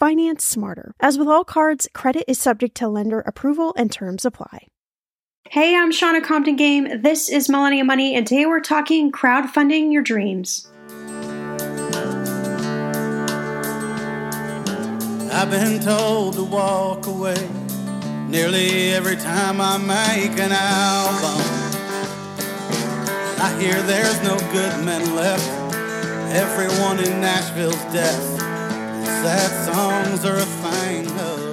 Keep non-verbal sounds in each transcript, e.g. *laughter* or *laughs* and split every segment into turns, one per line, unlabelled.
Finance smarter. As with all cards, credit is subject to lender approval and terms apply. Hey, I'm Shannah Compton Game. This is Millennial Money, and today we're talking crowdfunding your dreams.
I've been told to walk away nearly every time I make an album. I hear there's no good men left. Everyone in Nashville's deaf. Sad songs are a of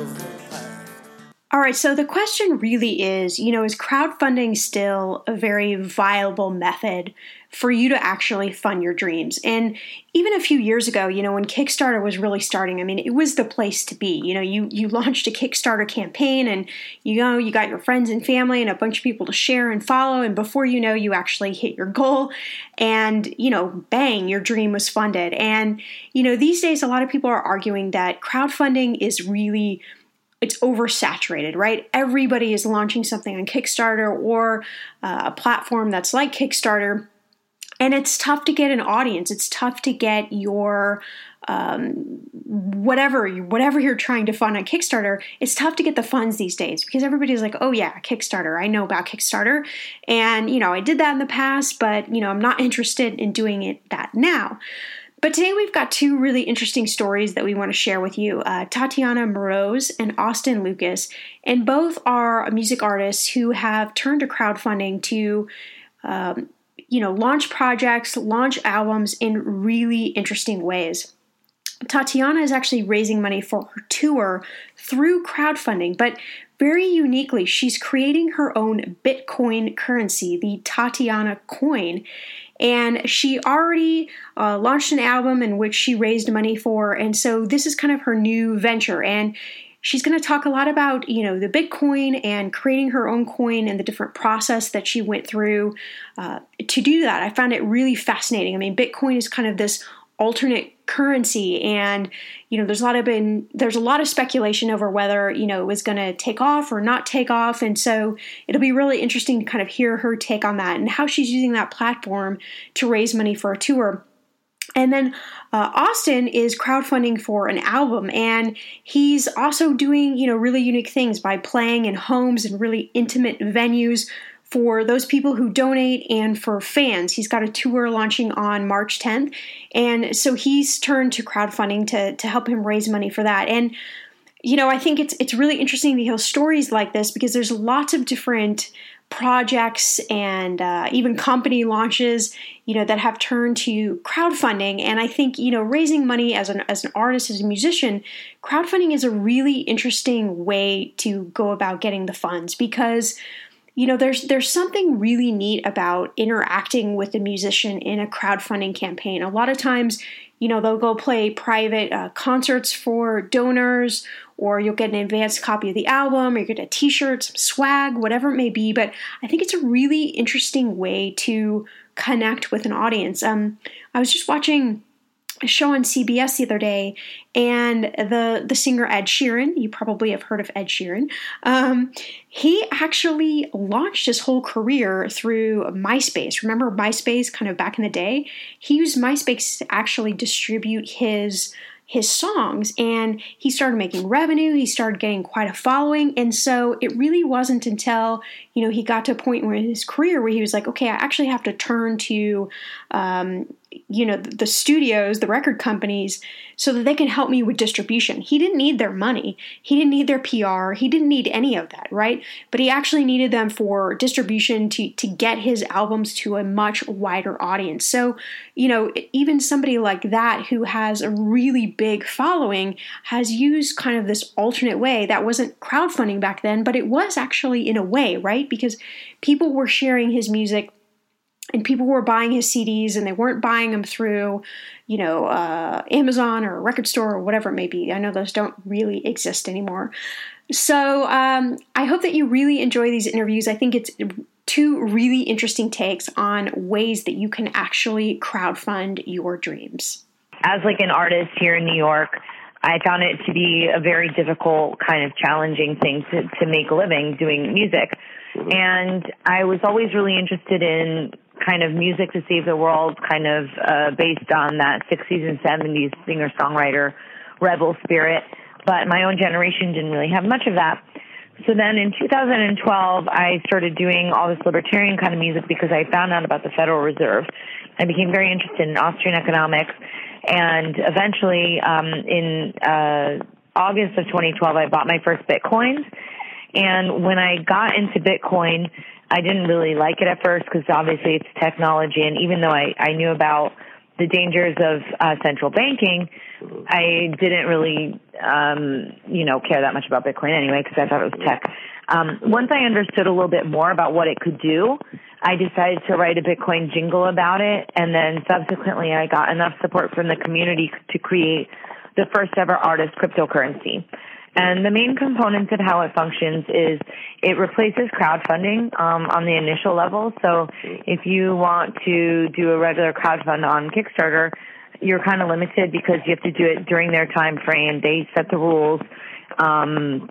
all right, so the question really is you know, is crowdfunding still a very viable method for you to actually fund your dreams. And even a few years ago, you know, when Kickstarter was really starting, I mean, it was the place to be. You know, you you launched a Kickstarter campaign and you know, you got your friends and family and a bunch of people to share and follow and before you know, you actually hit your goal and, you know, bang, your dream was funded. And, you know, these days a lot of people are arguing that crowdfunding is really it's oversaturated, right? Everybody is launching something on Kickstarter or uh, a platform that's like Kickstarter and it's tough to get an audience it's tough to get your um, whatever whatever you're trying to fund on Kickstarter, it's tough to get the funds these days because everybody's like, oh yeah, Kickstarter. I know about Kickstarter, and you know I did that in the past, but you know I'm not interested in doing it that now. But today we've got two really interesting stories that we want to share with you uh, Tatiana Moroz and Austin Lucas. And both are music artists who have turned to crowdfunding to um, you know, launch projects, launch albums in really interesting ways. Tatiana is actually raising money for her tour through crowdfunding, but very uniquely, she's creating her own Bitcoin currency, the Tatiana coin. And she already uh, launched an album in which she raised money for. And so this is kind of her new venture. And she's going to talk a lot about you know the bitcoin and creating her own coin and the different process that she went through uh, to do that. I found it really fascinating. I mean bitcoin is kind of this alternate currency and you know there's a lot of been there's a lot of speculation over whether you know it was going to take off or not take off. And so it'll be really interesting to kind of hear her take on that and how she's using that platform to raise money for a tour and then uh, Austin is crowdfunding for an album, and he's also doing you know really unique things by playing in homes and really intimate venues for those people who donate and for fans. He's got a tour launching on March 10th. And so he's turned to crowdfunding to, to help him raise money for that. And you know, I think it's it's really interesting to hear stories like this because there's lots of different projects and uh, even company launches, you know, that have turned to crowdfunding. And I think, you know, raising money as an as an artist, as a musician, crowdfunding is a really interesting way to go about getting the funds because you know there's there's something really neat about interacting with the musician in a crowdfunding campaign a lot of times you know they'll go play private uh, concerts for donors or you'll get an advanced copy of the album or you get a t-shirt some swag whatever it may be. But i think it's a really interesting way to connect with an audience. Um, i was just watching show on CBS the other day, and the the singer Ed Sheeran, you probably have heard of Ed Sheeran. Um, he actually launched his whole career through MySpace. Remember MySpace, kind of back in the day? He used MySpace to actually distribute his his songs and he started making revenue he started getting quite a following and so it really wasn't until you know he got to a point in his career where he was like okay i actually have to turn to um, you know the studios the record companies so that they can help me with distribution. He didn't need their money. He didn't need their pr he didn't need any of that right? But he actually needed them for distribution to to get his albums to a much wider audience. So you know even somebody like that who has a really big following has used kind of this alternate way that wasn't crowdfunding back then but it was actually in a way right? Because people were sharing his music and people were buying his CDs and they weren't buying them through, you know, uh, Amazon or a record store or whatever it may be. I know those don't really exist anymore. So um, I hope that you really enjoy these interviews. I think it's two really interesting takes on ways that you can actually crowdfund your dreams.
As like an artist here in New York, I found it to be a very difficult, kind of challenging thing to, to make a living doing music. And I was always really interested in kind of music to save the world, kind of uh, based on that 60s and 70s singer songwriter rebel spirit. But my own generation didn't really have much of that. So then in 2012, I started doing all this libertarian kind of music because I found out about the Federal Reserve. I became very interested in Austrian economics. And eventually, um, in uh, August of 2012, I bought my first Bitcoins. And when I got into Bitcoin, I didn't really like it at first because obviously it's technology. And even though I, I knew about the dangers of uh, central banking, I didn't really, um, you know, care that much about Bitcoin anyway because I thought it was tech. Um, once I understood a little bit more about what it could do, I decided to write a Bitcoin jingle about it. And then subsequently, I got enough support from the community to create the first ever artist cryptocurrency. And the main components of how it functions is it replaces crowdfunding um, on the initial level. So if you want to do a regular crowdfund on Kickstarter, you're kind of limited because you have to do it during their time frame. They set the rules, um,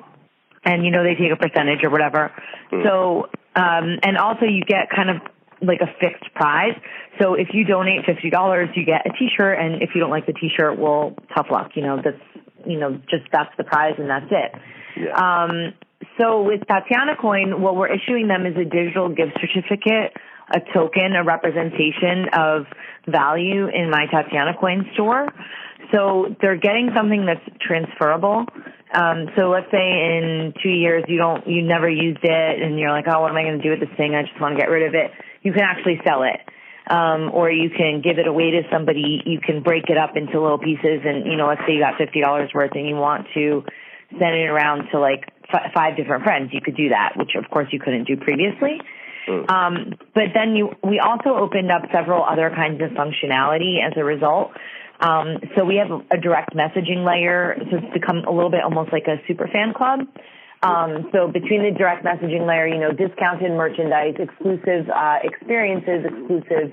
and you know they take a percentage or whatever. Mm. So um, and also you get kind of like a fixed prize. So if you donate fifty dollars, you get a T-shirt, and if you don't like the T-shirt, well, tough luck. You know that's you know, just that's the prize and that's it. Yeah. Um, so with Tatiana Coin, what we're issuing them is a digital gift certificate, a token, a representation of value in my Tatiana Coin store. So they're getting something that's transferable. Um, so let's say in two years you don't, you never used it and you're like, oh, what am I going to do with this thing? I just want to get rid of it. You can actually sell it um, or you can give it away to somebody. You can break it up into little pieces, and you know, let's say you got fifty dollars worth, and you want to send it around to like f- five different friends. You could do that, which of course you couldn't do previously. Mm. Um, but then you, we also opened up several other kinds of functionality as a result. Um, so we have a direct messaging layer, so it's become a little bit almost like a super fan club. Um, so between the direct messaging layer, you know, discounted merchandise, exclusive uh, experiences, exclusive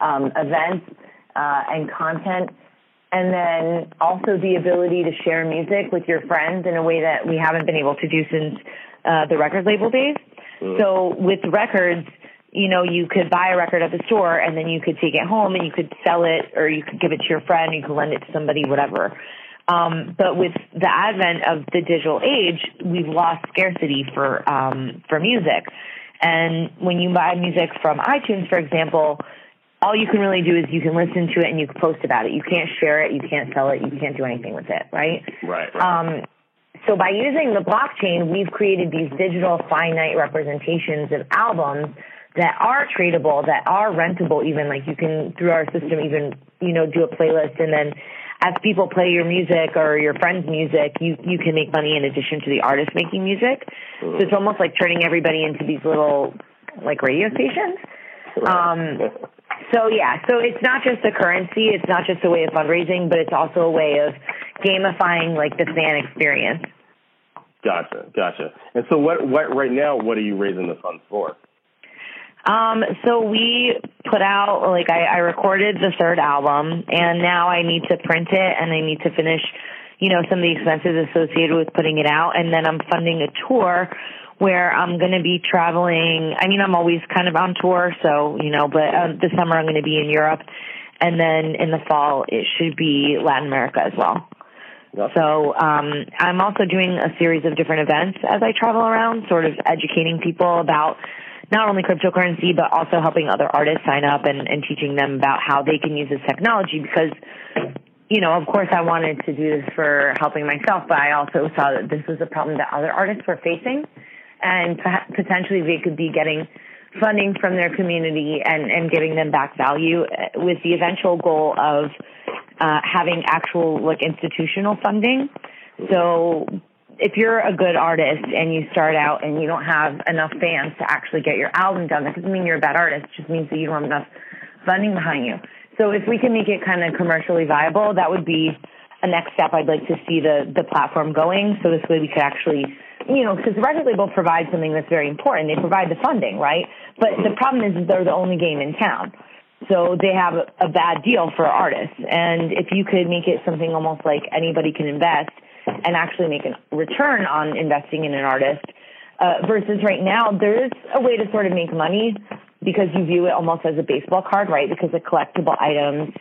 um, events, uh, and content, and then also the ability to share music with your friends in a way that we haven't been able to do since uh, the record label days. Mm. So with records, you know, you could buy a record at the store and then you could take it home and you could sell it or you could give it to your friend, you could lend it to somebody, whatever. Um, but with the advent of the digital age, we've lost scarcity for um, for music, And when you buy music from iTunes, for example, all you can really do is you can listen to it and you can post about it. You can't share it, you can't sell it, you can't do anything with it, right?
Right. right.
Um, so by using the blockchain, we've created these digital finite representations of albums that are tradable, that are rentable even, like you can, through our system, even, you know, do a playlist and then as people play your music or your friend's music, you, you can make money in addition to the artist making music. So it's almost like turning everybody into these little, like radio stations. Um, so yeah, so it's not just a currency, it's not just a way of fundraising, but it's also a way of gamifying like the fan experience.
Gotcha, gotcha. And so what, what right now, what are you raising the funds for?
Um, so we put out like I, I recorded the third album and now I need to print it and I need to finish, you know, some of the expenses associated with putting it out and then I'm funding a tour where I'm going to be traveling. I mean, I'm always kind of on tour, so, you know, but uh, this summer I'm going to be in Europe and then in the fall it should be Latin America as well. So um, I'm also doing a series of different events as I travel around, sort of educating people about not only cryptocurrency, but also helping other artists sign up and, and teaching them about how they can use this technology because, you know, of course I wanted to do this for helping myself, but I also saw that this was a problem that other artists were facing and potentially they could be getting funding from their community and, and giving them back value uh, with the eventual goal of uh, having actual like institutional funding. So if you're a good artist and you start out and you don't have enough fans to actually get your album done, that doesn't mean you're a bad artist. It just means that you don't have enough funding behind you. So if we can make it kind of commercially viable, that would be a next step I'd like to see the, the platform going. So this way we could actually, you know, because the record label provides something that's very important. They provide the funding, right? But the problem is they're the only game in town. So they have a, a bad deal for artists. And if you could make it something almost like anybody can invest – and actually make a return on investing in an artist. Uh, versus right now, there is a way to sort of make money because you view it almost as a baseball card, right? Because the collectible items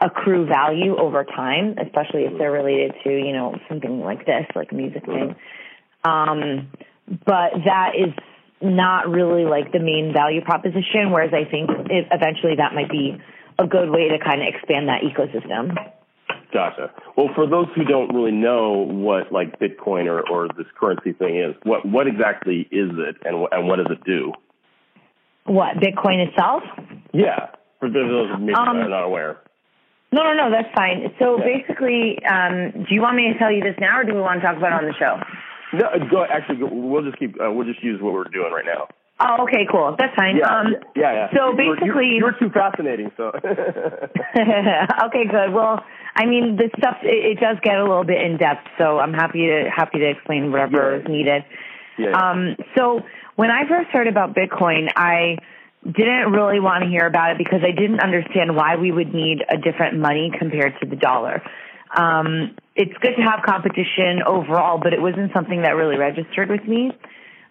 accrue value over time, especially if they're related to, you know, something like this, like a music thing. Um, but that is not really like the main value proposition, whereas I think it, eventually that might be a good way to kind of expand that ecosystem.
Gotcha. Well, for those who don't really know what like Bitcoin or, or this currency thing is, what what exactly is it, and and what does it do?
What Bitcoin itself?
Yeah, for those who maybe um, are not aware.
No, no, no, that's fine. So yeah. basically, um, do you want me to tell you this now, or do we want to talk about it on the show?
No, go. Actually, go, we'll just keep. Uh, we'll just use what we're doing right now.
Oh, okay, cool. That's fine.
Yeah,
um,
yeah, yeah.
So basically,
you're, you're, you're too fascinating. So. *laughs*
okay, good. Well, I mean, this stuff it, it, does get a little bit in depth, so I'm happy to happy to explain whatever
yeah.
is needed.
Yeah.
Um, so when I first heard about Bitcoin, I didn't really want to hear about it because I didn't understand why we would need a different money compared to the dollar. Um, it's good to have competition overall, but it wasn't something that really registered with me.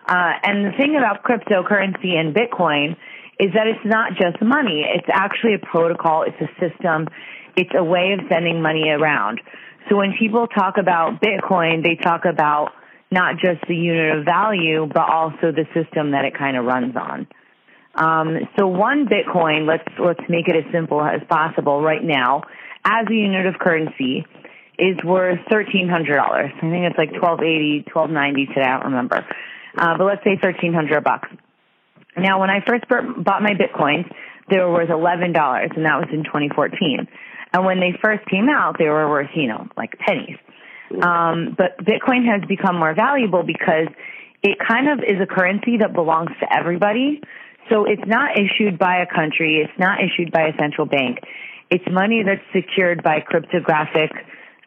Uh, and the thing about cryptocurrency and Bitcoin is that it's not just money. It's actually a protocol. It's a system. It's a way of sending money around. So when people talk about Bitcoin, they talk about not just the unit of value, but also the system that it kind of runs on. Um, so one Bitcoin, let's let's make it as simple as possible right now, as a unit of currency, is worth thirteen hundred dollars. I think it's like twelve eighty, twelve ninety today. I don't remember, uh, but let's say thirteen hundred bucks. Now, when I first bought my Bitcoins, they were worth eleven dollars, and that was in 2014. And when they first came out, they were worth, you know, like pennies. Um, but Bitcoin has become more valuable because it kind of is a currency that belongs to everybody. So it's not issued by a country. It's not issued by a central bank. It's money that's secured by cryptographic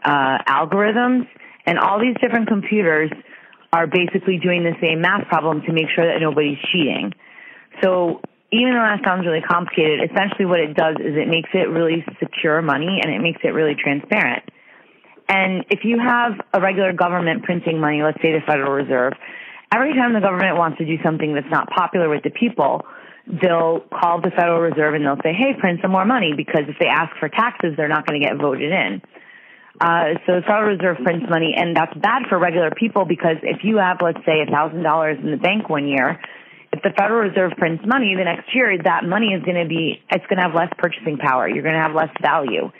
uh, algorithms, and all these different computers are basically doing the same math problem to make sure that nobody's cheating. So even though that sounds really complicated, essentially what it does is it makes it really secure money and it makes it really transparent. And if you have a regular government printing money, let's say the Federal Reserve, every time the government wants to do something that's not popular with the people, they'll call the Federal Reserve and they'll say, hey, print some more money because if they ask for taxes, they're not going to get voted in. Uh, so the Federal Reserve prints money and that's bad for regular people because if you have, let's say, $1,000 in the bank one year, if the Federal Reserve prints money the next year, that money is going to be, it's going to have less purchasing power. You're going to have less value.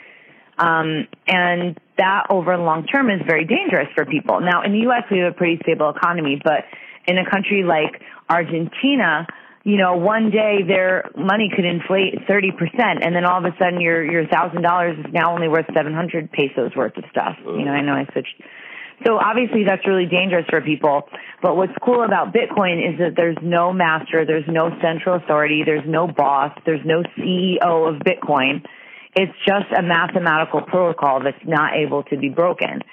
Um, and that over the long term is very dangerous for people. Now, in the U.S., we have a pretty stable economy, but in a country like Argentina, you know, one day their money could inflate 30%, and then all of a sudden your, your $1,000 is now only worth 700 pesos worth of stuff. You know, I know I switched. So obviously that's really dangerous for people. But what's cool about Bitcoin is that there's no master, there's no central authority, there's no boss, there's no CEO of Bitcoin. It's just a mathematical protocol that's not able to be broken.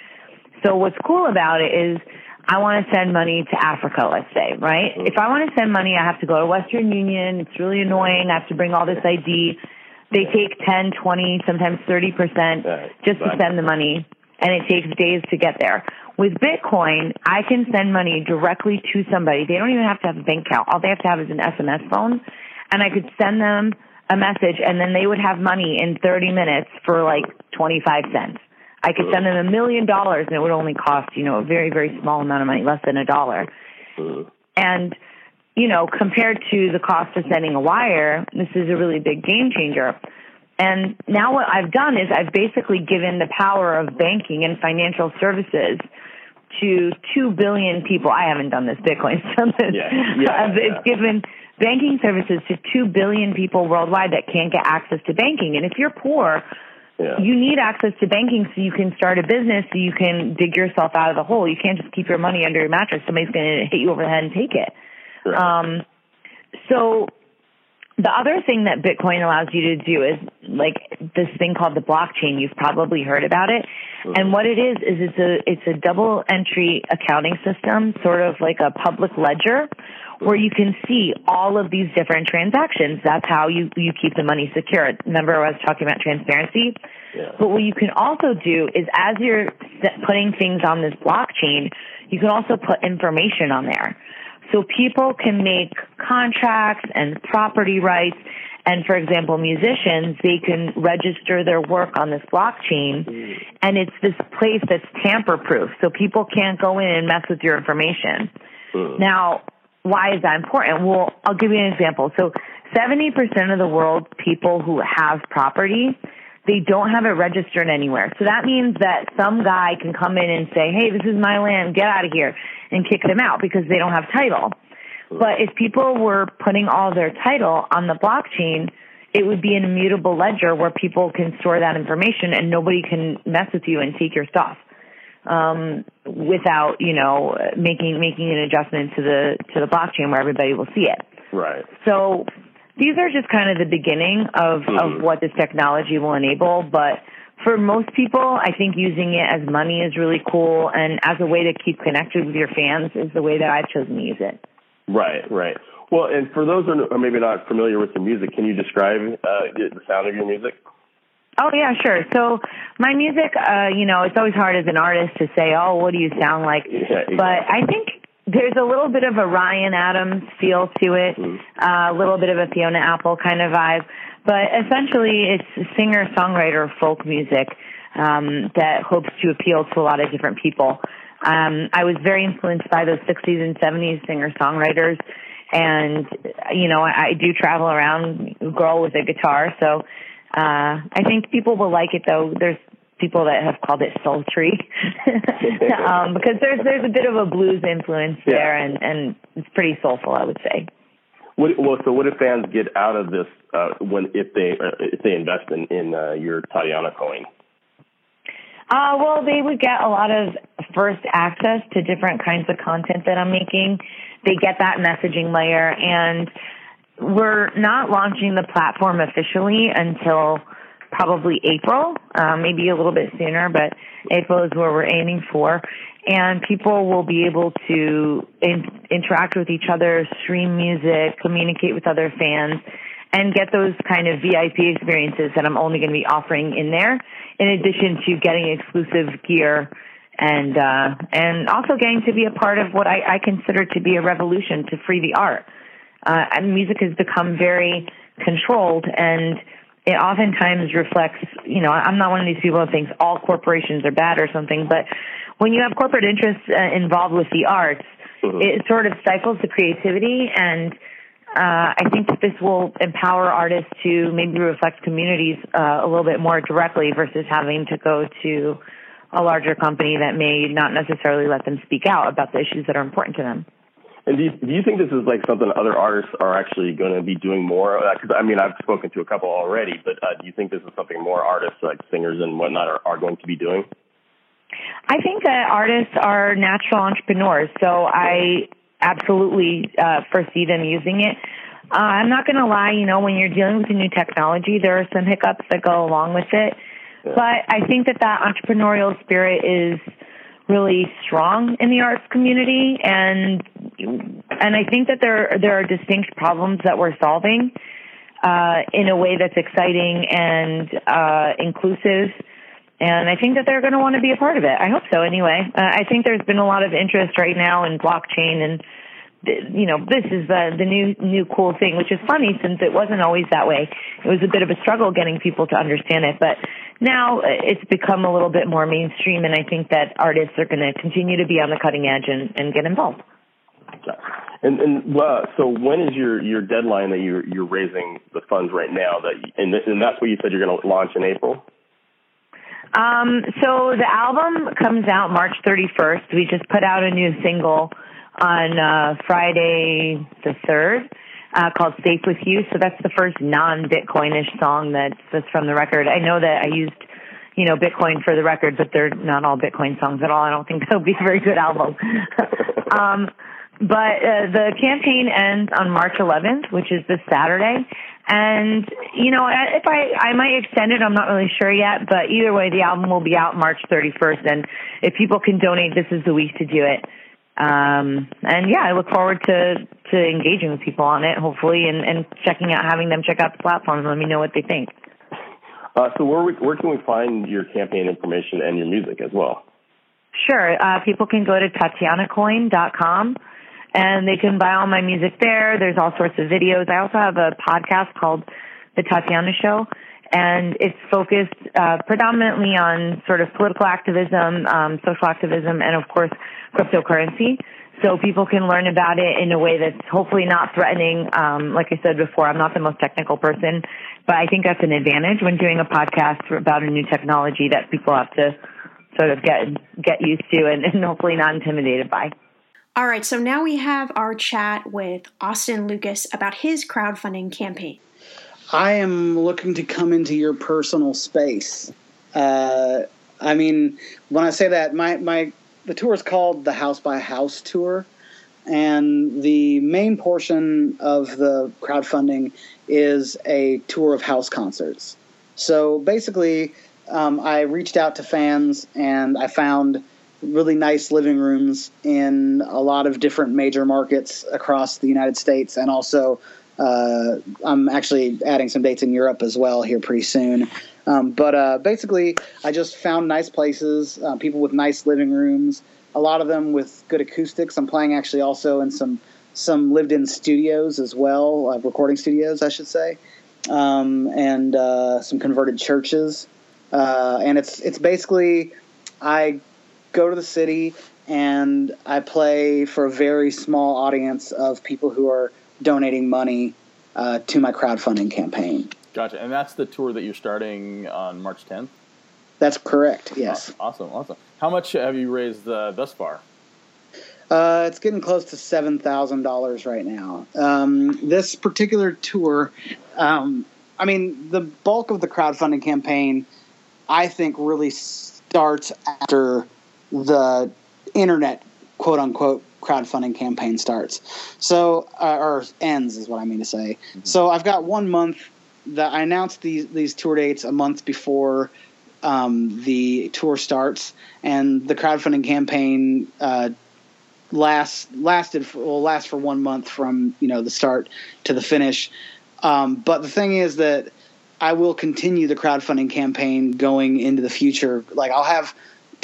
So what's cool about it is I want to send money to Africa, let's say, right? Mm-hmm. If I want to send money, I have to go to Western Union. It's really annoying. I have to bring all this ID. They take 10, 20, sometimes 30% just to send the money and it takes days to get there. With Bitcoin, I can send money directly to somebody. They don't even have to have a bank account. All they have to have is an SMS phone and I could send them a message and then they would have money in 30 minutes for like 25 cents. I could send them a million dollars and it would only cost, you know, a very, very small amount of money, less than a dollar. And, you know, compared to the cost of sending a wire, this is a really big game changer. And now what I've done is I've basically given the power of banking and financial services to two billion people. I haven't done this. Bitcoin *laughs* done this.
Yeah, yeah, *laughs*
it's
yeah.
given banking services to two billion people worldwide that can't get access to banking. And if you're poor,
Yeah.
you need access to banking so you can start a business, so you can dig yourself out of the hole. You can't just keep your money under your mattress. Somebody's going to hit you over the head and take it.
Right.
Um, so the other thing that Bitcoin allows you to do is like this thing called the blockchain. You've probably heard about it. And what it is is it's a it's a double entry accounting system, sort of like a public ledger, where you can see all of these different transactions. That's how you you keep the money secure. Remember, I was talking about transparency.
Yeah.
But what you can also do is as you're putting things on this blockchain, you can also put information on there. So people can make contracts and property rights. And for example, musicians, they can register their work on this blockchain mm. and it's this place that's tamper proof. So people can't go in and mess with your information. Mm. Now, why is that important? Well, I'll give you an example. So 70% of the world people who have property, they don't have it registered anywhere. So that means that some guy can come in and say, hey, this is my land, get out of here, and kick them out because they don't have title. But if people were putting all their title on the blockchain, it would be an immutable ledger where people can store that information and nobody can mess with you and take your stuff um, without, you know, making making an adjustment to the to the blockchain where everybody will see it.
Right.
So these are just kind of the beginning of, of what this technology will enable. But for most people, I think using it as money is really cool and as a way to keep connected with your fans is the way that I've chosen to use it.
Right. Right. Well, and for those who are maybe not familiar with your music, can you describe uh, the sound of your music?
Oh yeah, sure. So my music, uh, you know, it's always hard as an artist to say, oh, what do you sound like?
Yeah, exactly.
But I think there's a little bit of a Ryan Adams feel to it, uh, a little bit of a Fiona Apple kind of vibe. But essentially, it's singer songwriter folk music um, that hopes to appeal to a lot of different people. Um, I was very influenced by those 60s and 70s singer songwriters. And, you know, I, I do travel around, girl with a guitar. So uh, I think people will like it though. There's people that have called it sultry *laughs* *laughs* um, because there's there's a bit of a blues influence
Yeah.
there, and and it's pretty soulful, I would say.
What, well, so what do fans get out of this uh, when if they uh, if they invest in in uh, your Tatiana coin?
Uh, well, they would get a lot of first access to different kinds of content that I'm making. They get that messaging layer, and we're not launching the platform officially until probably April, uh, maybe a little bit sooner, but April is where we're aiming for. And people will be able to in- interact with each other, stream music, communicate with other fans, and get those kind of VIP experiences that I'm only going to be offering in there, in addition to getting exclusive gear and uh, and also getting to be a part of what I, I consider to be a revolution to free the art. Uh, and music has become very controlled and it oftentimes reflects, you know, I'm not one of these people that thinks all corporations are bad or something, but when you have corporate interests uh, involved with the arts, it sort of stifles the creativity and uh, I think that this will empower artists to maybe reflect communities uh, a little bit more directly versus having to go to a larger company that may not necessarily let them speak out about the issues that are important to them.
And do you, do you think this is like something other artists are actually going to be doing more? Because uh, I mean, I've spoken to a couple already, but uh, do you think this is something more artists, like singers and whatnot, are, are going to be doing?
I think that artists are natural entrepreneurs, so I absolutely uh, foresee them using it. Uh, I'm not going to lie, you know, when you're dealing with a new technology, there are some hiccups that go along with it. Yeah. But I think that that entrepreneurial spirit is really strong in the arts community and and I think that there there are distinct problems that we're solving uh, in a way that's exciting and uh, inclusive. And I think that they're going to want to be a part of it. I hope so. Anyway, uh, I think there's been a lot of interest right now in blockchain and you know, this is the the new new cool thing, which is funny since it wasn't always that way. It was a bit of a struggle getting people to understand it, but now it's become a little bit more mainstream, and I think that artists are going to continue to be on the cutting edge and, and get involved.
And and uh, so when is your your deadline that you're you're raising the funds right now? That and and that's what you said you're going to launch in April.
Um, so the album comes out March 31st. We just put out a new single on uh, Friday the 3rd uh, called Safe With You. So that's the first non-Bitcoinish song that's, that's from the record. I know that I used, you know, Bitcoin for the record, but they're not all Bitcoin songs at all. I don't think that'll be a very good album. *laughs* um, but uh, the campaign ends on March 11th, which is this Saturday. And, you know, if I, I might extend it, I'm not really sure yet, but either way, the album will be out March 31st. And if people can donate, this is the week to do it. Um, and yeah, I look forward to, to engaging with people on it, hopefully, and, and checking out, having them check out the platform and let me know what they think.
Uh, so where, we, where can we find your campaign information and your music as well?
Sure. Uh, people can go to TatianaCoin.com and they can buy all my music there. There's all sorts of videos. I also have a podcast called The Tatiana Show and it's focused uh, predominantly on sort of political activism, um, social activism, and of course cryptocurrency. So people can learn about it in a way that's hopefully not threatening. Um, like I said before, I'm not the most technical person, but I think that's an advantage when doing a podcast about a new technology that people have to sort of get get used to and, and hopefully not intimidated by.
All right, so now we have our chat with Austin Lucas about his crowdfunding campaign.
I am looking to come into your personal space. Uh, I mean, when I say that, my, my the tour is called the House by House Tour, and the main portion of the crowdfunding is a tour of house concerts. So basically, um, I reached out to fans and I found really nice living rooms in a lot of different major markets across the United States and also uh, I'm actually adding some dates in Europe as well here pretty soon. Um, but uh, basically, I just found nice places, uh, people with nice living rooms, a lot of them with good acoustics. I'm playing actually also in some some lived-in studios as well, uh, recording studios, I should say, um, and uh, some converted churches. Uh, and it's it's basically I go to the city and I play for a very small audience of people who are donating money uh, to my crowdfunding campaign.
Gotcha. And that's the tour that you're starting on March 10th?
That's correct, yes.
Awesome, awesome. How much have you raised uh, thus far?
Uh, it's getting close to $7,000 right now. Um, this particular tour, um, I mean, the bulk of the crowdfunding campaign, I think, really starts after the internet, quote unquote, crowdfunding campaign starts. So, uh, or ends is what I mean to say. Mm-hmm. So I've got one month that I announced these these tour dates a month before um, the tour starts, and the crowdfunding campaign uh, last lasted for, will last for one month from you know the start to the finish. Um, but the thing is that I will continue the crowdfunding campaign going into the future. Like I'll have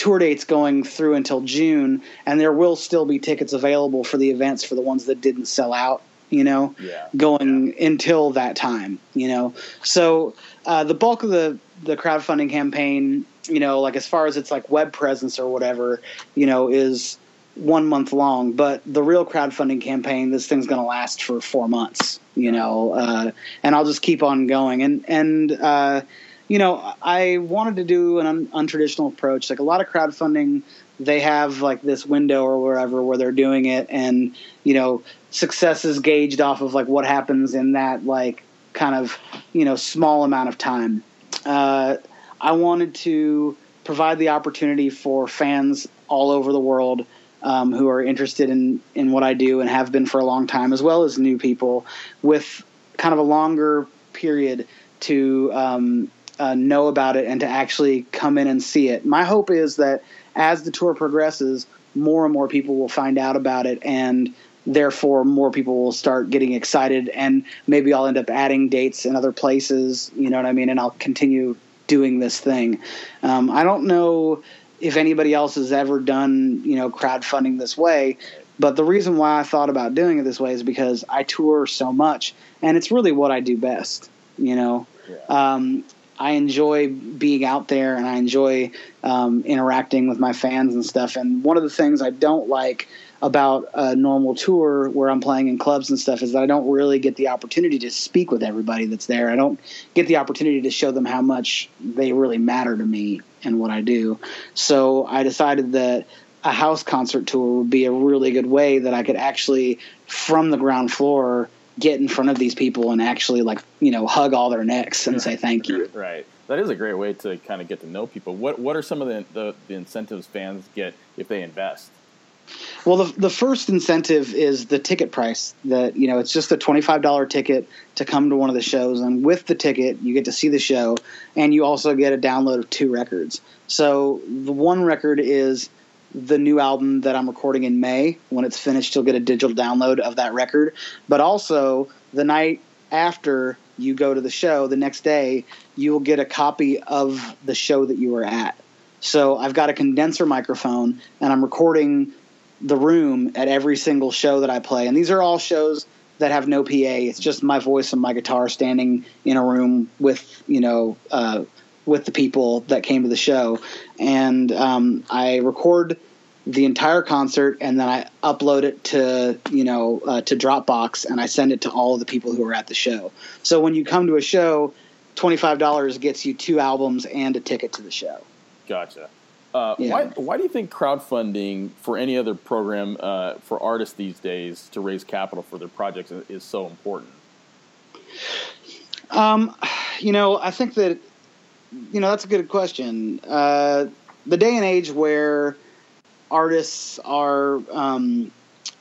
tour dates going through until June, and there will still be tickets available for the events for the ones that didn't sell out. You know,
yeah.
going yeah. until that time. You know, so uh, the bulk of the the crowdfunding campaign, you know, like as far as its like web presence or whatever, you know, is one month long, but the real crowdfunding campaign, this thing's going to last for four months, you know, uh, and I'll just keep on going. And, and, uh, you know, I wanted to do an un- untraditional approach. Like a lot of crowdfunding, they have like this window or wherever where they're doing it, and you know, success is gauged off of like what happens in that like kind of you know small amount of time. Uh, I wanted to provide the opportunity for fans all over the world um, who are interested in in what I do and have been for a long time, as well as new people with kind of a longer period to um, uh, know about it and to actually come in and see it. My hope is that as the tour progresses, more and more people will find out about it and therefore more people will start getting excited and maybe I'll end up adding dates in other places, you know what I mean? And I'll continue doing this thing. Um, I don't know if anybody else has ever done, you know, crowdfunding this way, but the reason why I thought about doing it this way is because I tour so much and it's really what I do best, you know. Yeah. Um, I enjoy being out there and I enjoy um, interacting with my fans and stuff. And one of the things I don't like about a normal tour where I'm playing in clubs and stuff is that I don't really get the opportunity to speak with everybody that's there. I don't get the opportunity to show them how much they really matter to me and what I do. So I decided that a house concert tour would be a really good way that I could actually, from the ground floor, get in front of these people and actually like you know hug all their necks and say thank you.
Right. That is a great way to kind of get to know people. What What are some of the, the, the incentives fans get if they invest?
Well, the, the first incentive is the ticket price. That you know, it's just a twenty five dollar ticket to come to one of the shows, and with the ticket, you get to see the show, and you also get a download of two records. So the one record is the new album that I'm recording in May. When it's finished, you'll get a digital download of that record. But also, the night after you go to the show, the next day, you'll get a copy of the show that you were at. So I've got a condenser microphone, and I'm recording the room at every single show that I play. And these are all shows that have no PA. It's just my voice and my guitar standing in a room with, you know, uh, with the people that came to the show, and um, I record the entire concert and then I upload it to you know uh, to Dropbox and I send it to all of the people who are at the show. So when you come to a show, twenty five dollars gets you two albums and a ticket to the show.
Gotcha. Uh, yeah. Why why do you think crowdfunding for any other program uh, for artists these days to raise capital for their projects is so important?
Um, you know, I think that you know that's a good question. Uh, the day and age where artists are um,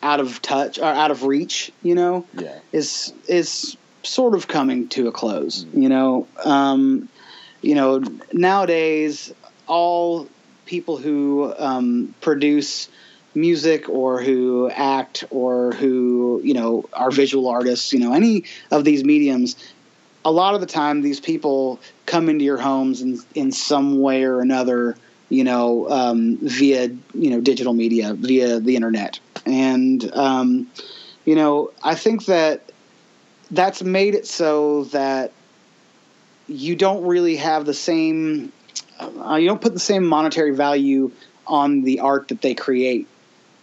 out of touch or out of reach, you know,
yeah.
is is sort of coming to a close. Mm-hmm. You know, um, you know nowadays all people who um, produce music or who act or who you know are visual artists you know any of these mediums a lot of the time these people come into your homes in, in some way or another you know um, via you know digital media via the internet. And um, you know i think that that's made it so that you don't really have the same uh, you don't put the same monetary value on the art that they create.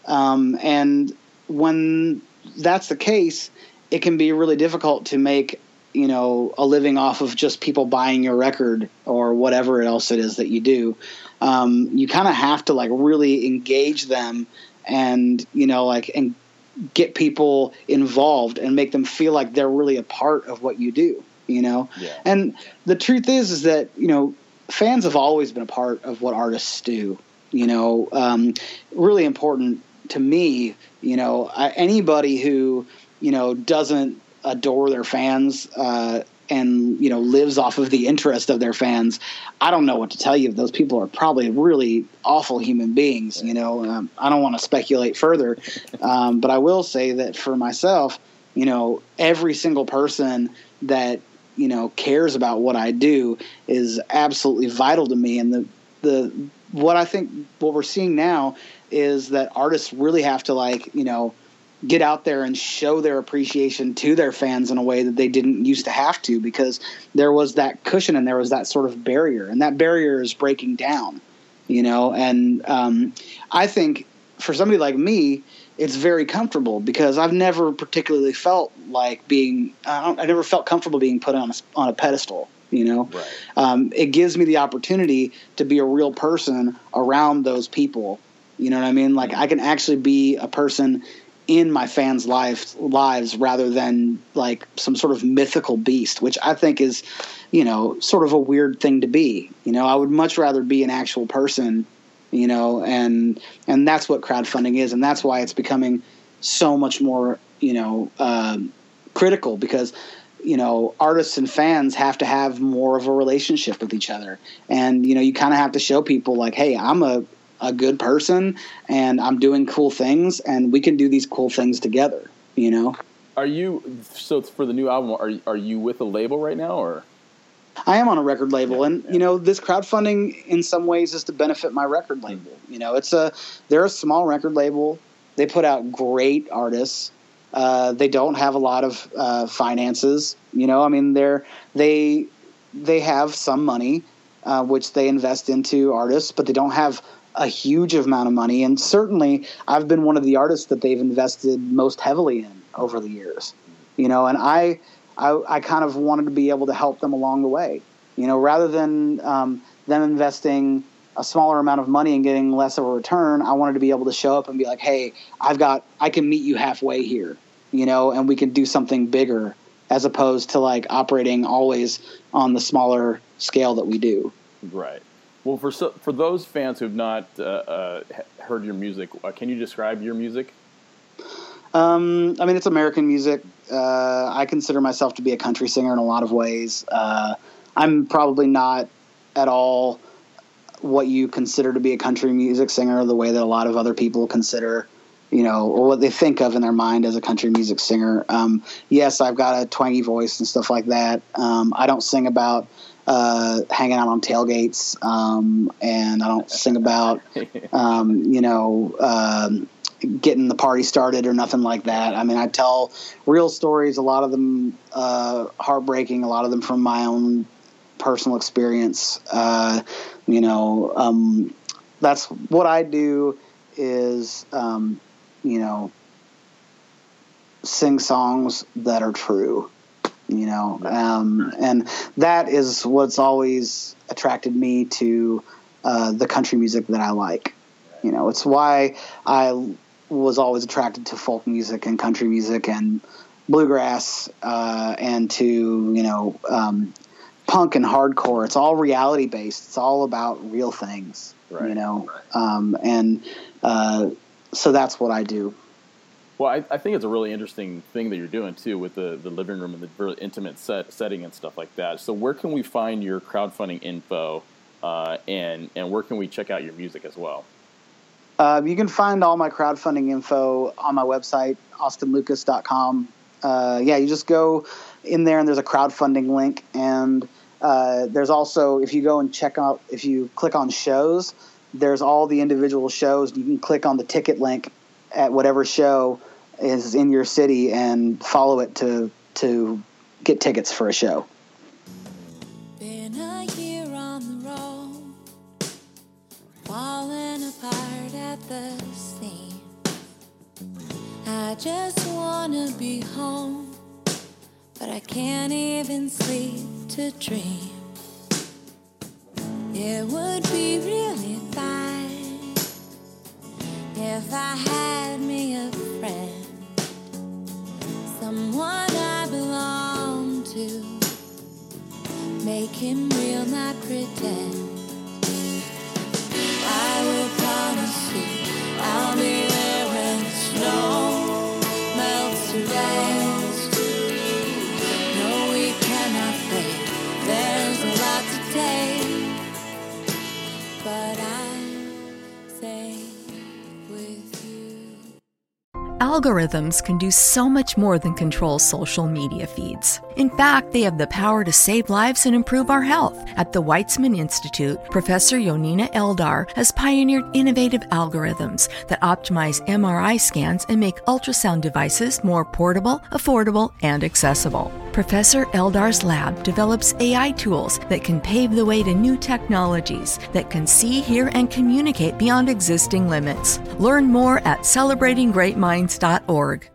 Um, and when that's the case it can be really difficult to make you know a living off of just people buying your record or whatever else it is that you do. Um, you kind of have to like really engage them and you know like and get people involved and make them feel like they're really a part of what you do you know?
Yeah.
and the truth is is that you know fans have always been a part of what artists do you know? Um, really important to me you know I, anybody who you know doesn't adore their fans uh, and you know lives off of the interest of their fans i don't know what to tell you. Those people are probably really awful human beings you know um, i don't want to speculate further um, but i will say that for myself you know every single person that you know cares about what i do is absolutely vital to me and the the what i think what we're seeing now is that artists really have to like you know get out there and show their appreciation to their fans in a way that they didn't used to have to because there was that cushion and there was that sort of barrier and that barrier is breaking down you know and um, i think for somebody like me, it's very comfortable because I've never particularly felt like being. I, I never felt comfortable being put on a, on a pedestal. You know,
Right.
um, it gives me the opportunity to be a real person around those people. You know what I mean? Like I can actually be a person in my fans' life lives rather than like some sort of mythical beast, which I think is, you know, sort of a weird thing to be. You know, I would much rather be an actual person, you know, and and that's what crowdfunding is, and that's why it's becoming so much more, you know, um, critical because you know artists and fans have to have more of a relationship with each other and you know you kind of have to show people like hey i'm a, a good person and i'm doing cool things and we can do these cool things together you know
Are you so for the new album? Are are you with a label right now, or
I am on a record label,
Yeah,
and
yeah.
you know this crowdfunding in some ways is to benefit my record label. You know, it's a they're a small record label. They put out great artists. Uh, they don't have a lot of uh, finances. You know, I mean they're they they have some money, uh, which they invest into artists, but they don't have a huge amount of money. And certainly, I've been one of the artists that they've invested most heavily in over the years. You know, and I I, I kind of wanted to be able to help them along the way. You know, rather than um, them investing a smaller amount of money and getting less of a return, I wanted to be able to show up and be like, "Hey, I've got, I can meet you halfway here," you know, and we can do something bigger as opposed to like operating always on the smaller scale that we do.
right? Well, for so, for those fans who've not uh, uh, heard your music, uh, can you describe your music?
Um, I mean, it's American music. Uh, I consider myself to be a country singer in a lot of ways. Uh, I'm probably not at all what you consider to be a country music singer, the way that a lot of other people consider, you know, or what they think of in their mind as a country music singer. Um, yes, I've got a twangy voice and stuff like that. Um, I don't sing about uh, hanging out on tailgates, um, and I don't sing about, *laughs* um, you know, um, getting the party started or nothing like that. I mean, I tell real stories, a lot of them uh, heartbreaking, a lot of them from my own personal experience. Uh, you know, um, that's what I do is, um, you know, sing songs that are true. You know, um, and that is what's always attracted me to uh, the country music that I like. You know, it's why I was always attracted to folk music and country music and bluegrass uh, and to you know um, punk and hardcore. It's all reality based. It's all about real things.
Right.
You know, um, and uh, so that's what I do.
Well, I, I think it's a really interesting thing that you're doing too with the, the living room and the really intimate set, setting and stuff like that. So, where can we find your crowdfunding info, uh, and and where can we check out your music as well?
Uh, you can find all my crowdfunding info on my website, austinlucas.com. Uh, yeah, you just go in there and there's a crowdfunding link. And uh, there's also, if you go and check out, if you click on shows, there's all the individual shows. You can click on the ticket link at whatever show is in your city and follow it to, to get tickets for a show.
Been a year on the road, falling apart at the seams. I just wanna be home, but I can't even sleep to dream. It would be really fine if I had him real, not pretend. I will promise you, I'll be there when the snow melts to dust. No, we cannot fake. There's a lot to take, but I stay with you.
Algorithms can do so much more than control social media feeds. In fact, they have the power to save lives and improve our health. At the Weizmann Institute, Professor Yonina Eldar has pioneered innovative algorithms that optimize MRI scans and make ultrasound devices more portable, affordable, and accessible. Professor Eldar's lab develops AI tools that can pave the way to new technologies that can see, hear, and communicate beyond existing limits. Learn more at celebratinggreatminds.org.